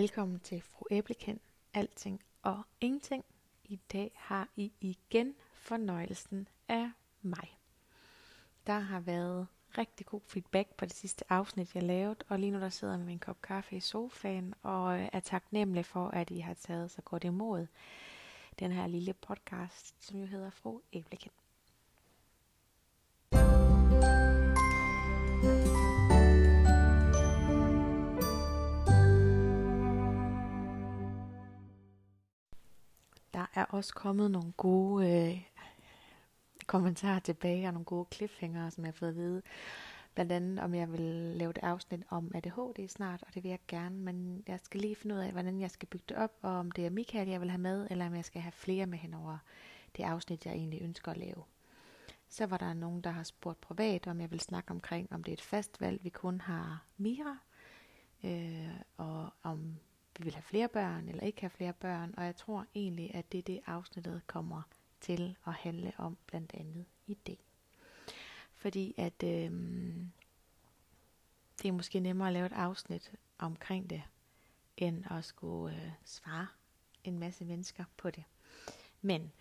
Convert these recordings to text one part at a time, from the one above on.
Velkommen til Fru Æblekind, Alting og Ingenting. I dag har I igen fornøjelsen af mig. Der har været rigtig god feedback på det sidste afsnit, jeg lavede, og lige nu der sidder jeg med min kop kaffe i sofaen og øh, er taknemmelig for, at I har taget så godt imod den her lille podcast, som jo hedder Fru Æblekind. Er også kommet nogle gode øh, kommentarer tilbage og nogle gode cliffhanger, som jeg har fået at vide. Blandt andet, om jeg vil lave et afsnit om ADHD snart, og det vil jeg gerne, men jeg skal lige finde ud af, hvordan jeg skal bygge det op, og om det er Michael, jeg vil have med, eller om jeg skal have flere med henover det afsnit, jeg egentlig ønsker at lave. Så var der nogen, der har spurgt privat, om jeg vil snakke omkring, om det er et fast valg, vi kun har Mira, øh, og om vi vil have flere børn eller ikke have flere børn, og jeg tror egentlig, at det er det afsnittet kommer til at handle om blandt andet i dag. Fordi at øh, det er måske nemmere at lave et afsnit omkring det, end at skulle øh, svare en masse mennesker på det. Men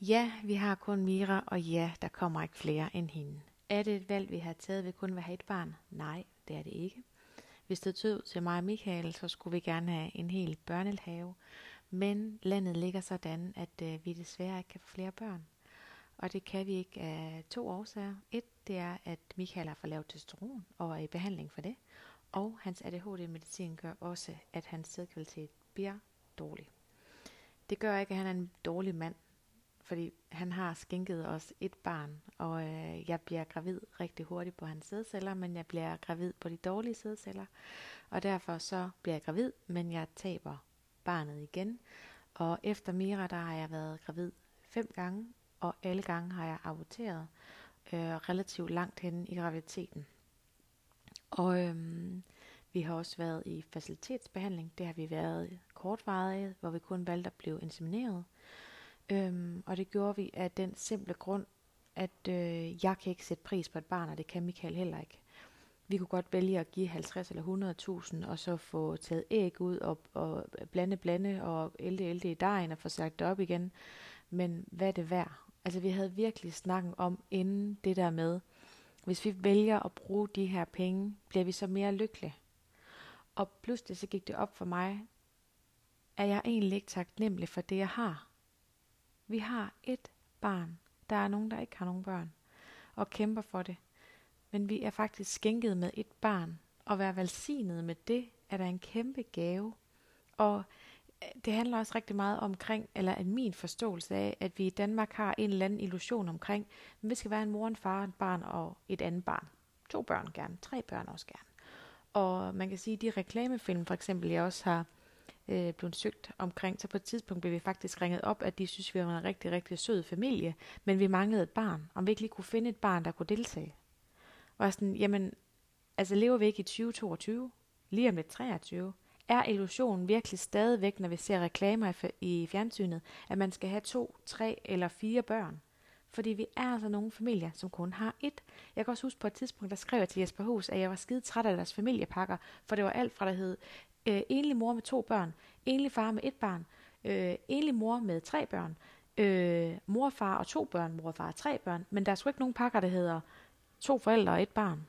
ja, vi har kun Mira, og ja, der kommer ikke flere end hende. Er det et valg, vi har taget ved kun at have et barn? Nej, det er det ikke. Hvis det tød til mig og Michael, så skulle vi gerne have en hel børnehave. Men landet ligger sådan, at øh, vi desværre ikke kan få flere børn. Og det kan vi ikke af to årsager. Et, det er, at Michael har for lavt testosteron og er i behandling for det. Og hans ADHD-medicin gør også, at hans sædkvalitet bliver dårlig. Det gør ikke, at han er en dårlig mand, fordi han har skænket os et barn, og øh, jeg bliver gravid rigtig hurtigt på hans sædceller, men jeg bliver gravid på de dårlige sædceller, og derfor så bliver jeg gravid, men jeg taber barnet igen. Og efter Mira, der har jeg været gravid fem gange, og alle gange har jeg aborteret øh, relativt langt henne i graviditeten. Og øhm, vi har også været i facilitetsbehandling. Det har vi været kortvarigt, hvor vi kun valgte at blive insemineret. Øhm, og det gjorde vi af den simple grund, at øh, jeg kan ikke sætte pris på et barn, og det kan Michael heller ikke. Vi kunne godt vælge at give 50 eller 100.000, og så få taget æg ud og, og blande, blande og ælte, ælte i dejen og få sagt det op igen. Men hvad er det værd? Altså vi havde virkelig snakken om inden det der med, hvis vi vælger at bruge de her penge, bliver vi så mere lykkelige. Og pludselig så gik det op for mig, at jeg egentlig ikke taknemmelig for det, jeg har. Vi har et barn. Der er nogen, der ikke har nogen børn, og kæmper for det. Men vi er faktisk skænket med et barn, og være velsignet med det, er der en kæmpe gave. Og øh, det handler også rigtig meget omkring, eller at min forståelse af, at vi i Danmark har en eller anden illusion omkring, at vi skal være en mor, en far, et barn og et andet barn. To børn gerne, tre børn også gerne. Og man kan sige, at de reklamefilm for eksempel, jeg også har øh, blevet søgt omkring, så på et tidspunkt blev vi faktisk ringet op, at de synes, vi var en rigtig, rigtig sød familie, men vi manglede et barn. Om vi ikke lige kunne finde et barn, der kunne deltage. Og sådan, jamen, altså lever vi ikke i 2022? Lige om lidt 23? Er illusionen virkelig stadigvæk, når vi ser reklamer i fjernsynet, at man skal have to, tre eller fire børn? Fordi vi er altså nogle familier, som kun har et. Jeg kan også huske på et tidspunkt, der skrev jeg til Jesper Hus, at jeg var skide træt af deres familiepakker, for det var alt fra, der hed øh, enlig mor med to børn, enlig far med et barn, øh, enlig mor med tre børn, øh, mor og far og to børn, mor og far og tre børn, men der er sgu ikke nogen pakker, der hedder to forældre og et barn.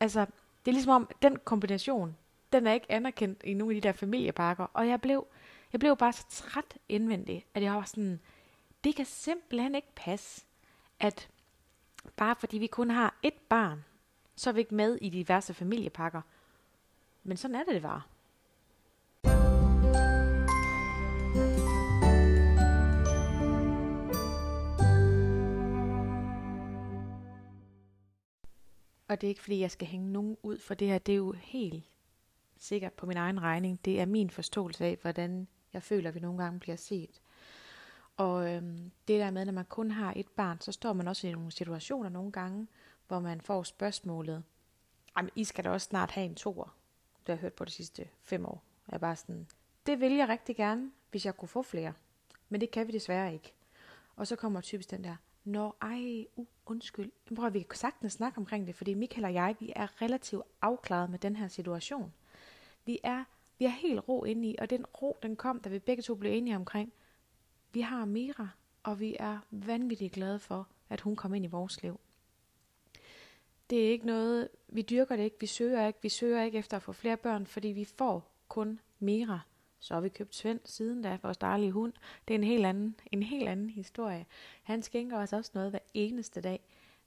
Altså, det er ligesom om, den kombination, den er ikke anerkendt i nogle af de der familiepakker, og jeg blev, jeg blev bare så træt indvendigt, at jeg var sådan, det kan simpelthen ikke passe, at bare fordi vi kun har et barn, så er vi ikke med i diverse familiepakker. Men sådan er det, det var. Og det er ikke fordi, jeg skal hænge nogen ud, for det her, det er jo helt sikkert på min egen regning. Det er min forståelse af, hvordan jeg føler, at vi nogle gange bliver set. Og øhm, det der med, når man kun har et barn, så står man også i nogle situationer nogle gange, hvor man får spørgsmålet, jamen I skal da også snart have en toer. Det har jeg hørt på de sidste fem år. Jeg er bare sådan, det vil jeg rigtig gerne, hvis jeg kunne få flere. Men det kan vi desværre ikke. Og så kommer typisk den der, Nå, ej, uh, undskyld. Prøv, vi kan sagtens snakke omkring det, fordi Michael og jeg, vi er relativt afklaret med den her situation. Vi er, vi er helt ro inde i, og den ro, den kom, da vi begge to blev enige omkring, vi har Mira, og vi er vanvittigt glade for, at hun kom ind i vores liv. Det er ikke noget, vi dyrker det ikke, vi søger ikke, vi søger ikke efter at få flere børn, fordi vi får kun Mira. Så har vi købt Svend siden da, vores dejlige hund. Det er en helt anden, en helt anden historie. Han skænker os også noget hver eneste dag.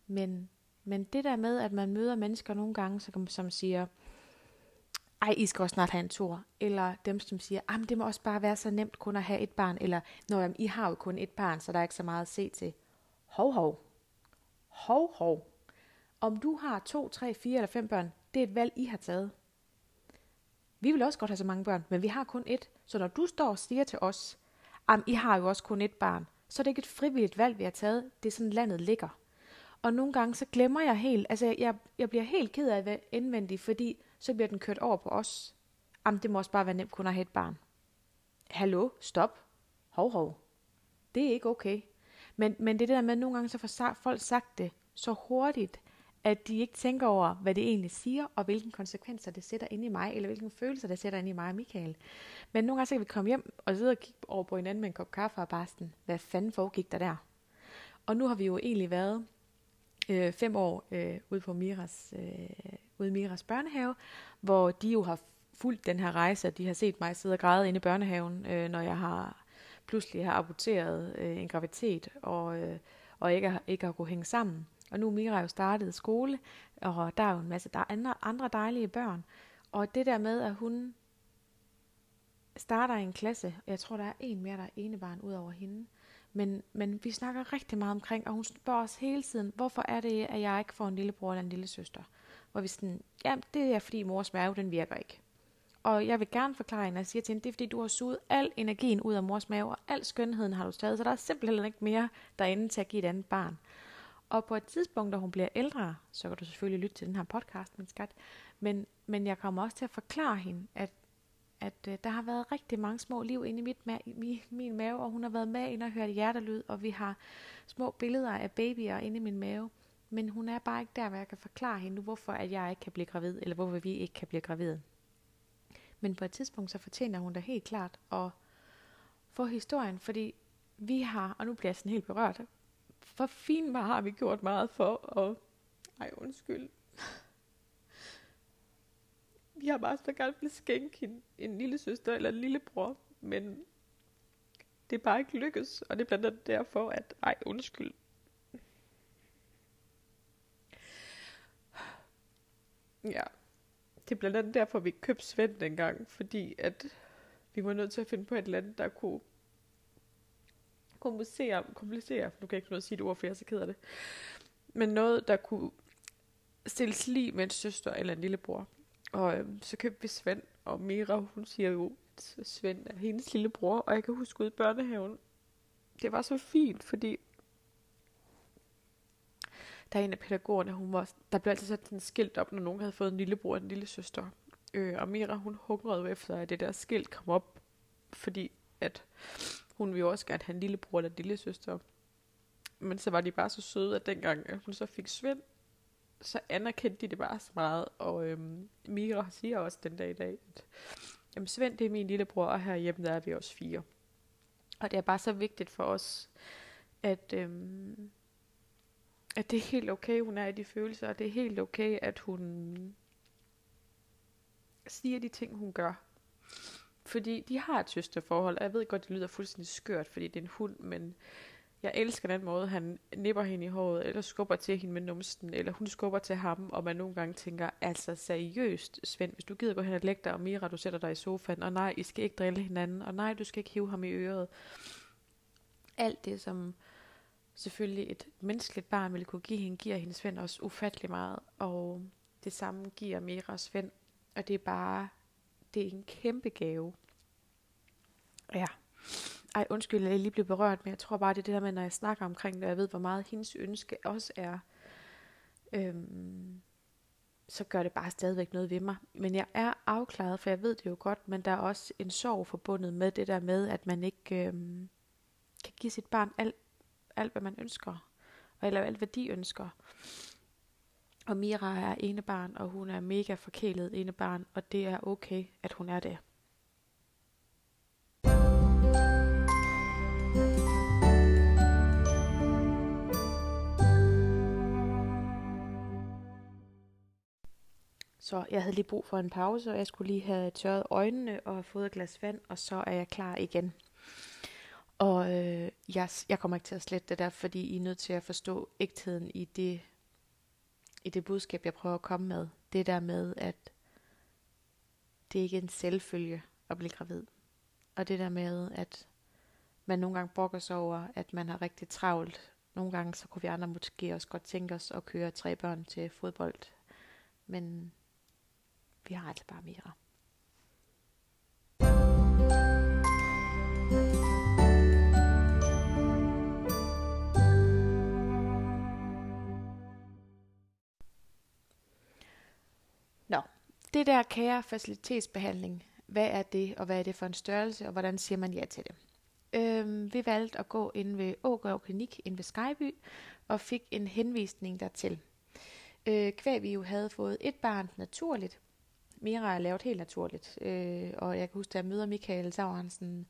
Men, men det der med, at man møder mennesker nogle gange, som, som siger, ej, I skal også snart have en tur. Eller dem, som siger, ah, det må også bare være så nemt kun at have et barn. Eller, når jamen, I har jo kun et barn, så der er ikke så meget at se til. Hov, hov. Hov, hov. Om du har to, tre, fire eller fem børn, det er et valg, I har taget. Vi vil også godt have så mange børn, men vi har kun et. Så når du står og siger til os, at I har jo også kun et barn, så er det ikke et frivilligt valg, vi har taget. Det er sådan, landet ligger. Og nogle gange, så glemmer jeg helt, altså jeg, jeg bliver helt ked af at indvendigt, indvendig, fordi så bliver den kørt over på os. Jamen, det må også bare være nemt kun at have et barn. Hallo, stop. Hov, hov. Det er ikke okay. Men, men det der med, at nogle gange så får folk sagt det så hurtigt, at de ikke tænker over, hvad det egentlig siger, og hvilke konsekvenser det sætter ind i mig, eller hvilke følelser det sætter ind i mig og Michael. Men nogle gange så kan vi komme hjem og sidde og kigge over på hinanden med en kop kaffe og bare sådan, hvad fanden foregik der der? Og nu har vi jo egentlig været øh, fem år øh, ude på Miras, øh, ude Miras børnehave, hvor de jo har fulgt den her rejse, de har set mig sidde og græde inde i børnehaven, øh, når jeg har pludselig har aborteret øh, en graviditet, og, øh, og ikke, ikke har kunne hænge sammen. Og nu er Mira jo startet skole, og der er jo en masse der andre, andre dejlige børn. Og det der med, at hun starter i en klasse, jeg tror, der er en mere, der er ene barn ud over hende. Men, men vi snakker rigtig meget omkring, og hun spørger os hele tiden, hvorfor er det, at jeg ikke får en lillebror eller en lille søster? Hvor vi sådan, ja, det er fordi mors mave, den virker ikke. Og jeg vil gerne forklare hende, og jeg siger til hende, det er fordi, du har suget al energien ud af mors mave, og al skønheden har du taget, så der er simpelthen ikke mere derinde til at give et andet barn. Og på et tidspunkt, da hun bliver ældre, så kan du selvfølgelig lytte til den her podcast, min skat. Men, men jeg kommer også til at forklare hende, at, at øh, der har været rigtig mange små liv inde i mit ma- mi, min mave, og hun har været med ind og hørt hjertelyd, og vi har små billeder af babyer inde i min mave. Men hun er bare ikke der, hvor jeg kan forklare hende nu, hvorfor at jeg ikke kan blive gravid, eller hvorfor vi ikke kan blive gravide. Men på et tidspunkt, så fortjener hun da helt klart at få historien, fordi vi har, og nu bliver jeg sådan helt berørt, for fint var har vi gjort meget for, og ej undskyld. Vi har bare så gerne vil skænke en, en lille søster eller en lillebror, men det er bare ikke lykkes, og det er blandt andet derfor, at ej undskyld. Ja, det er blandt andet derfor, vi købte Svend dengang, fordi at vi var nødt til at finde på et eller andet, der kunne komplicere, komplicere, nu kan jeg ikke noget at sige det ord, for jeg er så ked af det, men noget, der kunne stilles lige med en søster eller en lillebror. Og øhm, så købte vi Svend, og Mira, hun siger jo, at Svend er hendes lillebror, og jeg kan huske ud i børnehaven, det var så fint, fordi der er en af pædagogerne, hun var, der blev altid sat sådan skilt op, når nogen havde fået en lillebror og en lille søster. Øh, og Mira, hun hungrede efter, at det der skilt kom op, fordi at hun ville jo også gerne have en lillebror eller en lille søster. Men så var de bare så søde, at dengang at hun så fik Svend, så anerkendte de det bare så meget. Og øhm, Mira siger også den dag i dag, at jamen, Svend det er min lillebror, og herhjemme der er vi også fire. Og det er bare så vigtigt for os, at, øhm, at det er helt okay, hun er i de følelser, og det er helt okay, at hun siger de ting, hun gør. Fordi de har et søsterforhold, og jeg ved godt, det lyder fuldstændig skørt, fordi det er en hund, men jeg elsker den måde, han nipper hende i håret, eller skubber til hende med numsten, eller hun skubber til ham, og man nogle gange tænker, altså seriøst, Svend, hvis du gider gå hen og lægge dig, og Mira, du sætter dig i sofaen, og nej, I skal ikke drille hinanden, og nej, du skal ikke hive ham i øret. Alt det, som selvfølgelig et menneskeligt barn ville kunne give hende, giver hendes Svend også ufattelig meget, og det samme giver Mira Svend, og det er bare det er en kæmpe gave. Ja. Ej, undskyld, jeg lige blev berørt, men jeg tror bare, det er det der med, når jeg snakker omkring det, og jeg ved, hvor meget hendes ønske også er, øhm, så gør det bare stadigvæk noget ved mig. Men jeg er afklaret, for jeg ved det jo godt, men der er også en sorg forbundet med det der med, at man ikke øhm, kan give sit barn alt, alt, hvad man ønsker, eller alt, hvad de ønsker. Og Mira er enebarn, og hun er mega forkælet enebarn, og det er okay, at hun er det. Så jeg havde lige brug for en pause, og jeg skulle lige have tørret øjnene og fået et glas vand, og så er jeg klar igen. Og øh, jeg, jeg kommer ikke til at slette det der, fordi I er nødt til at forstå ægtheden i det i det budskab, jeg prøver at komme med. Det der med, at det ikke er en selvfølge at blive gravid. Og det der med, at man nogle gange brokker sig over, at man har rigtig travlt. Nogle gange så kunne vi andre måske også godt tænke os at køre tre børn til fodbold. Men vi har altså bare mere. Det der kære facilitetsbehandling, hvad er det, og hvad er det for en størrelse, og hvordan siger man ja til det? Øhm, vi valgte at gå ind ved Ågård Klinik ind ved Skyby, og fik en henvisning dertil. Øh, kvæg vi jo havde fået et barn naturligt, Mira er lavet helt naturligt, øh, og jeg kan huske, at jeg møder Michael, så var han sådan,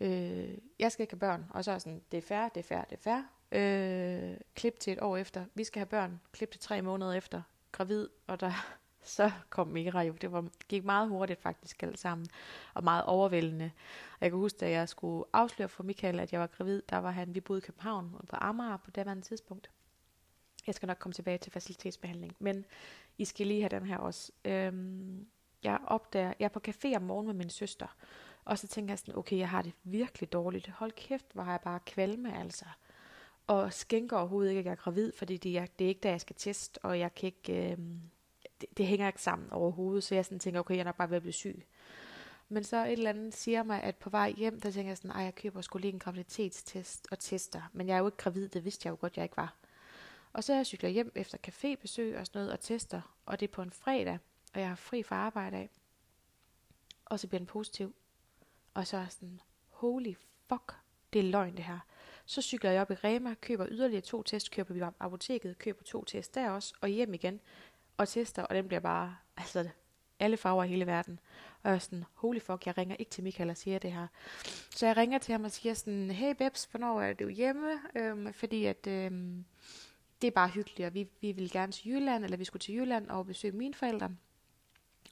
øh, jeg skal ikke have børn, og så er sådan, det er fair, det er fair, det er fair. Øh, klip til et år efter, vi skal have børn, klip til tre måneder efter, gravid, og der så kom Mira jo. Det var, gik meget hurtigt faktisk alt sammen, og meget overvældende. Og jeg kan huske, da jeg skulle afsløre for Michael, at jeg var gravid, der var han, vi boede i København på Amager på det andet tidspunkt. Jeg skal nok komme tilbage til facilitetsbehandling, men I skal lige have den her også. Øhm, jeg opdager, jeg er på café om morgenen med min søster, og så tænker jeg sådan, okay, jeg har det virkelig dårligt. Hold kæft, hvor har jeg bare kvalme, altså. Og skænker overhovedet ikke, at jeg er gravid, fordi det er, det er ikke der, jeg skal teste, og jeg kan ikke, øh, det, det hænger ikke sammen overhovedet, så jeg sådan tænker, okay, jeg er nok bare ved at blive syg. Men så et eller andet siger mig, at på vej hjem, der tænker jeg sådan, ej, jeg køber skulle lige en graviditetstest og tester. Men jeg er jo ikke gravid, det vidste jeg jo godt, jeg ikke var. Og så jeg cykler hjem efter cafébesøg og sådan noget og tester, og det er på en fredag, og jeg har fri fra arbejde af. Og så bliver den positiv. Og så er sådan, holy fuck, det er løgn det her. Så cykler jeg op i Rema, køber yderligere to test, køber vi apoteket, køber to test der også, og hjem igen og tester, og den bliver bare, altså alle farver i hele verden. Og jeg er sådan, holy fuck, jeg ringer ikke til Michael og siger det her. Så jeg ringer til ham og siger sådan, hey Bebs, hvornår er du hjemme? Øhm, fordi at øhm, det er bare hyggeligt, og vi, vi vil gerne til Jylland, eller vi skulle til Jylland og besøge mine forældre.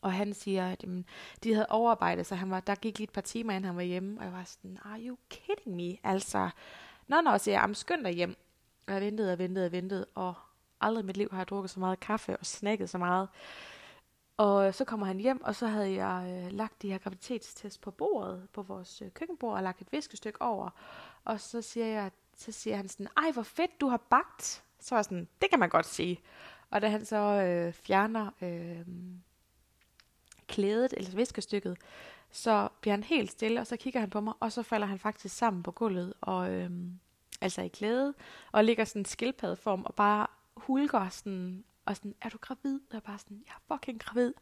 Og han siger, at jamen, de havde overarbejdet, så han var, der gik lige et par timer, inden han var hjemme. Og jeg var sådan, are you kidding me? Altså, nå, nå, så jeg, skynd dig hjem. Og jeg ventede og ventede og ventede, og aldrig i mit liv har jeg drukket så meget kaffe og snakket så meget. Og så kommer han hjem, og så havde jeg øh, lagt de her graviditetstest på bordet, på vores øh, køkkenbord, og lagt et viskestykke over. Og så siger, jeg, så siger han sådan, ej hvor fedt, du har bagt. Så var jeg sådan, det kan man godt sige. Og da han så øh, fjerner øh, klædet, eller viskestykket, så bliver han helt stille, og så kigger han på mig, og så falder han faktisk sammen på gulvet, og øh, altså i klædet, og ligger sådan en skildpaddeform, og bare hulker sådan, og sådan, er du gravid? Og jeg bare sådan, jeg er fucking gravid.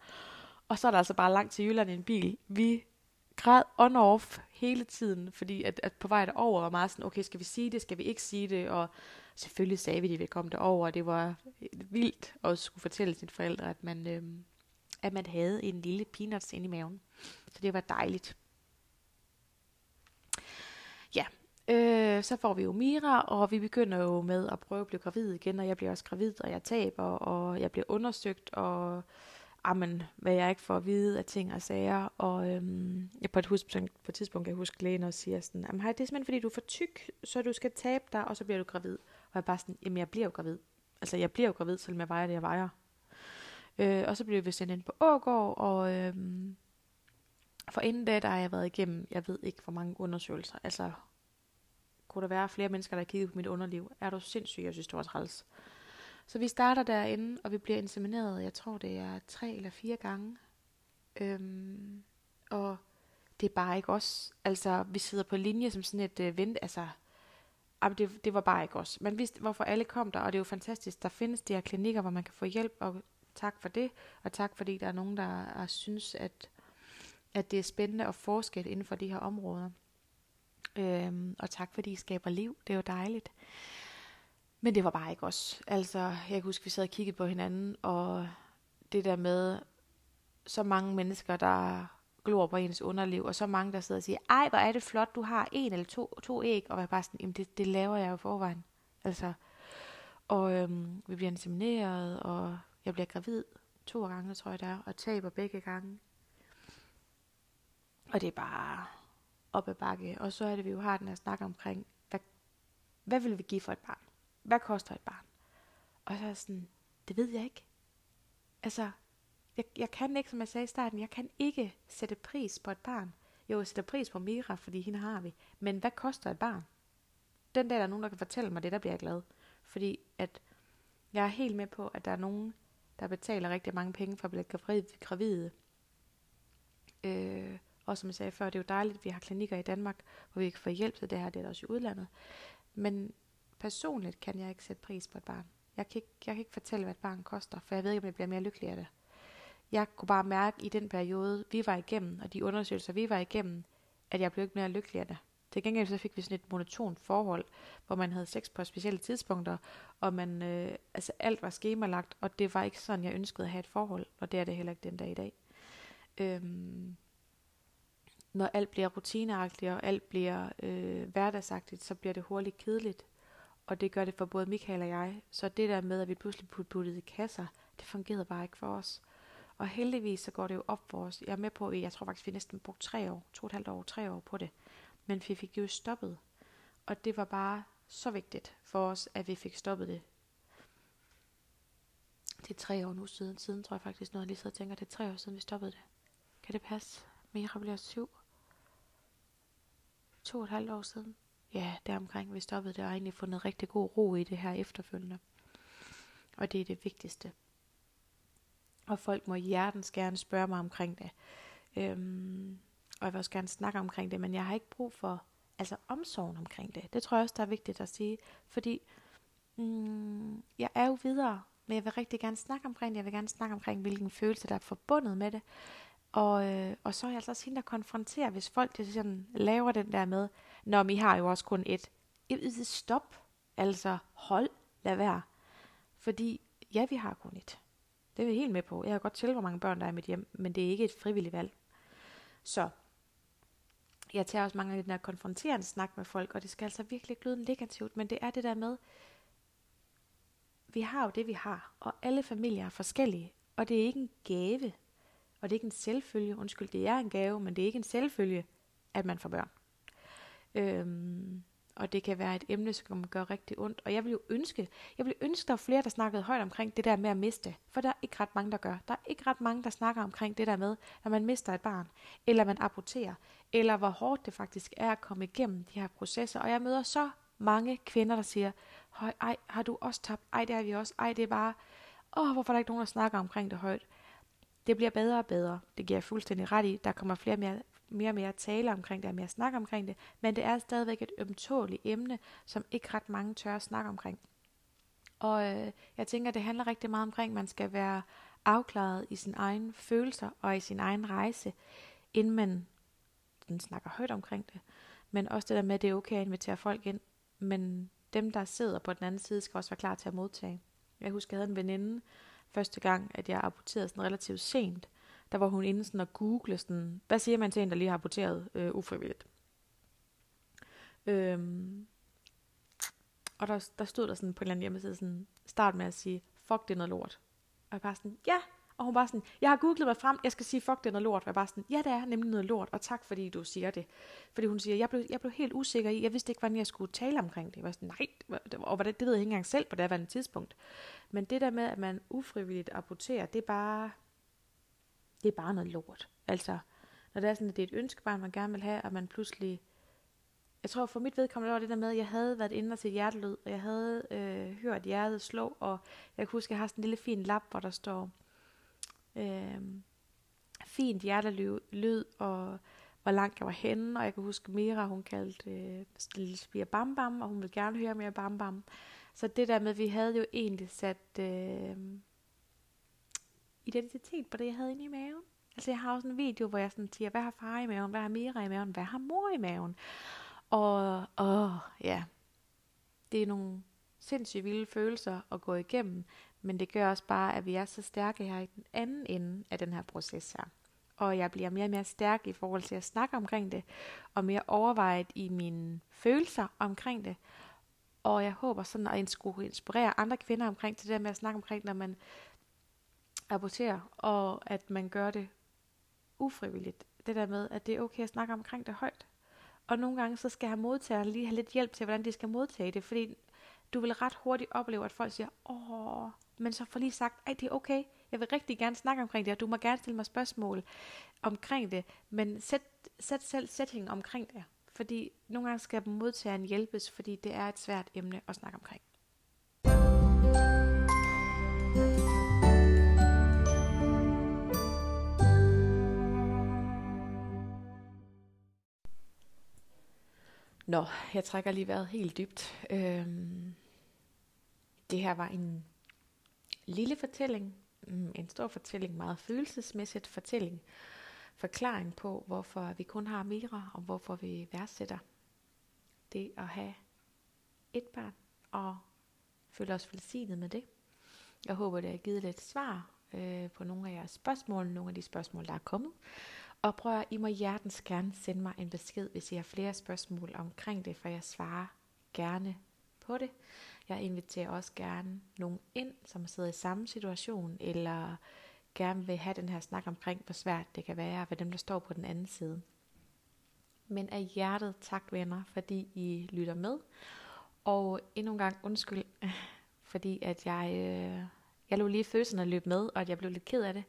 Og så er der altså bare langt til Jylland i en bil. Vi græd on-off hele tiden, fordi at, at på vej derover var meget sådan, okay, skal vi sige det, skal vi ikke sige det, og selvfølgelig sagde vi, at vi kom derover, og det var vildt at skulle fortælle sine forældre, at man, øhm, at man havde en lille peanuts inde i maven. Så det var dejligt. Ja, øh, så får vi jo Mira, og vi begynder jo med at prøve at blive gravid igen, og jeg bliver også gravid, og jeg taber, og jeg bliver undersøgt, og amen, hvad jeg ikke får at vide af ting og sager. Og øhm, jeg på et, hus, på et tidspunkt kan jeg huske lægen og siger sådan, jamen hej, det er simpelthen fordi du er for tyk, så du skal tabe dig, og så bliver du gravid. Og jeg bare sådan, jamen jeg bliver jo gravid. Altså jeg bliver jo gravid, selvom jeg vejer det, jeg vejer. Øh, og så bliver vi sendt ind på Ågård, og øhm, for inden da, der har jeg været igennem, jeg ved ikke hvor mange undersøgelser. Altså, kunne der være flere mennesker, der kiggede på mit underliv? Er du sindssyg? Jeg synes, det var træls. Så vi starter derinde, og vi bliver insemineret, jeg tror det er tre eller fire gange. Øhm, og det er bare ikke os. Altså, vi sidder på linje som sådan et øh, vent, altså, det, det var bare ikke os. Man vidste, hvorfor alle kom der, og det er jo fantastisk. Der findes de her klinikker, hvor man kan få hjælp, og tak for det, og tak fordi der er nogen, der, der synes, at, at det er spændende at forske inden for de her områder. Øhm, og tak fordi I skaber liv, det er jo dejligt. Men det var bare ikke os. Altså, jeg kan huske, vi sad og kiggede på hinanden, og det der med så mange mennesker, der glor på ens underliv, og så mange, der sidder og siger, ej, hvor er det flot, du har en eller to, to æg, og jeg bare sådan, jamen det, det laver jeg jo forvejen. Altså, og øhm, vi bliver insemineret, og jeg bliver gravid to gange, tror jeg det er, og taber begge gange. Og det er bare op ad bakke. Og så er det, vi jo har den her snak omkring, hvad, hvad vil vi give for et barn? Hvad koster et barn? Og så er jeg sådan, det ved jeg ikke. Altså, jeg, jeg kan ikke, som jeg sagde i starten, jeg kan ikke sætte pris på et barn. Jo, jeg sætter pris på Mira, fordi hende har vi. Men hvad koster et barn? Den dag, der er nogen, der kan fortælle mig det, der bliver jeg glad. Fordi at jeg er helt med på, at der er nogen, der betaler rigtig mange penge for at blive gravide. Øh, og som jeg sagde før, det er jo dejligt, at vi har klinikker i Danmark, hvor vi kan få hjælp til det her, det er der også i udlandet. Men personligt kan jeg ikke sætte pris på et barn. Jeg kan, ikke, jeg kan ikke fortælle, hvad et barn koster, for jeg ved ikke, om jeg bliver mere lykkelig af det. Jeg kunne bare mærke i den periode, vi var igennem, og de undersøgelser, vi var igennem, at jeg blev ikke mere lykkelig af det. Til gengæld så fik vi sådan et monotont forhold, hvor man havde sex på specielle tidspunkter, og man, øh, altså alt var skemalagt, og det var ikke sådan, jeg ønskede at have et forhold, og det er det heller ikke den dag i dag. Øhm, når alt bliver rutineagtigt, og alt bliver øh, hverdagsagtigt, så bliver det hurtigt kedeligt. Og det gør det for både Michael og jeg. Så det der med, at vi pludselig puttede puttet i kasser, det fungerede bare ikke for os. Og heldigvis så går det jo op for os. Jeg er med på, at jeg tror faktisk, vi næsten brugte tre år, to og et halvt år, tre år på det. Men vi fik jo stoppet. Og det var bare så vigtigt for os, at vi fik stoppet det. Det er tre år nu siden. Siden tror jeg faktisk, når jeg lige sidder og tænker, det er tre år siden, vi stoppede det. Kan det passe? Mira bliver syv. To og et halvt år siden. Ja, deromkring vi stoppede det, og egentlig fundet rigtig god ro i det her efterfølgende. Og det er det vigtigste. Og folk må hjertens gerne spørge mig omkring det. Øhm, og jeg vil også gerne snakke omkring det, men jeg har ikke brug for altså omsorgen omkring det. Det tror jeg også, der er vigtigt at sige, fordi mm, jeg er jo videre, men jeg vil rigtig gerne snakke omkring det. Jeg vil gerne snakke omkring, hvilken følelse, der er forbundet med det. Og, øh, og så er jeg altså også hende, der konfronterer, hvis folk de sådan, laver den der med, når vi har jo også kun et. Stop. Altså, hold, lad være. Fordi, ja, vi har kun et. Det er vi helt med på. Jeg har godt til, hvor mange børn der er i mit hjem, men det er ikke et frivilligt valg. Så jeg tager også mange af den der konfronterende snak med folk, og det skal altså virkelig ikke lyde negativt, men det er det der med, vi har jo det, vi har, og alle familier er forskellige, og det er ikke en gave, og det er ikke en selvfølge, undskyld, det er en gave, men det er ikke en selvfølge, at man får børn. Øhm, og det kan være et emne, som gør rigtig ondt. Og jeg vil jo ønske, jeg vil ønske, der var flere, der snakkede højt omkring det der med at miste. For der er ikke ret mange, der gør. Der er ikke ret mange, der snakker omkring det der med, når man mister et barn, eller man aborterer, eller hvor hårdt det faktisk er at komme igennem de her processer. Og jeg møder så mange kvinder, der siger, ej, har du også tabt? Ej, det har vi også. Ej, det er bare, åh, hvorfor er der ikke nogen, der snakker omkring det højt? Det bliver bedre og bedre. Det giver jeg fuldstændig ret i. Der kommer flere mere mere og mere tale omkring det, og mere snak omkring det, men det er stadigvæk et ømtåligt emne, som ikke ret mange tør at snakke omkring. Og øh, jeg tænker, det handler rigtig meget omkring, at man skal være afklaret i sin egen følelser og i sin egen rejse, inden man den snakker højt omkring det. Men også det der med, at det er okay at invitere folk ind, men dem, der sidder på den anden side, skal også være klar til at modtage. Jeg husker, jeg havde en veninde første gang, at jeg aborterede sådan relativt sent, der var hun inde sådan og google sådan, hvad siger man til en, der lige har aborteret øh, ufrivilligt? Øhm, og der, der stod der sådan på en eller anden hjemmeside sådan, start med at sige, fuck det er noget lort. Og jeg bare sådan, ja, og hun bare sådan, jeg har googlet mig frem, jeg skal sige, fuck det er noget lort. Og jeg bare sådan, ja det er nemlig noget lort, og tak fordi du siger det. Fordi hun siger, jeg blev, jeg blev helt usikker i, jeg vidste ikke, hvordan jeg skulle tale omkring det. Jeg var sådan, nej, og hvad det, det ved jeg ikke engang selv på det her tidspunkt. Men det der med, at man ufrivilligt aborterer, det er bare, det er bare noget lort. Altså, når det er sådan, at det er et ønskebarn, man gerne vil have, og man pludselig... Jeg tror for mit vedkommende var det der med, at jeg havde været inde og set hjertelyd, og jeg havde øh, hørt hjertet slå, og jeg kan huske, at jeg har sådan en lille fin lap, hvor der står øh, fint hjertelyd, og hvor langt jeg var henne, og jeg kan huske Mira, hun kaldte øh, lille spire bam bam, og hun ville gerne høre mere bam bam. Så det der med, at vi havde jo egentlig sat... Øh, identitet på det, jeg havde inde i maven. Altså jeg har også en video, hvor jeg sådan siger, hvad har far i maven, hvad har Mira i maven, hvad har mor i maven? Og åh, ja, det er nogle sindssygt vilde følelser at gå igennem, men det gør også bare, at vi er så stærke her i den anden ende af den her proces her. Og jeg bliver mere og mere stærk i forhold til at snakke omkring det, og mere overvejet i mine følelser omkring det. Og jeg håber sådan at inspirere andre kvinder omkring til det der med at snakke omkring, når man aborterer, og at man gør det ufrivilligt. Det der med, at det er okay at snakke omkring det højt. Og nogle gange, så skal have modtageren lige have lidt hjælp til, hvordan de skal modtage det, fordi du vil ret hurtigt opleve, at folk siger, åh, men så får lige sagt, at det er okay, jeg vil rigtig gerne snakke omkring det, og du må gerne stille mig spørgsmål omkring det, men sæt, sæt selv sætningen omkring det, fordi nogle gange skal modtageren hjælpes, fordi det er et svært emne at snakke omkring. Nå, jeg trækker lige vejret helt dybt. Øhm, det her var en lille fortælling, mm, en stor fortælling, meget følelsesmæssigt fortælling, forklaring på, hvorfor vi kun har Mira, og hvorfor vi værdsætter det at have et barn, og føle os velsignet med det. Jeg håber, det har givet lidt svar øh, på nogle af jeres spørgsmål, nogle af de spørgsmål, der er kommet. Og prøv at, I må hjertens gerne sende mig en besked, hvis I har flere spørgsmål omkring det, for jeg svarer gerne på det. Jeg inviterer også gerne nogen ind, som sidder i samme situation, eller gerne vil have den her snak omkring, hvor svært det kan være for dem, der står på den anden side. Men af hjertet tak venner, fordi I lytter med. Og endnu en gang undskyld, fordi at jeg, øh, jeg lå lige følelserne løbe med, og at jeg blev lidt ked af det.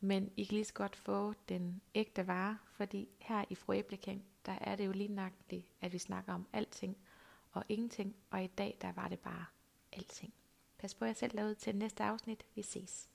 Men I kan lige så godt få den ægte vare, fordi her i Fru Æblekæng, der er det jo lige nøjagtigt, at vi snakker om alting og ingenting, og i dag der var det bare alting. Pas på jer selv derude til næste afsnit. Vi ses.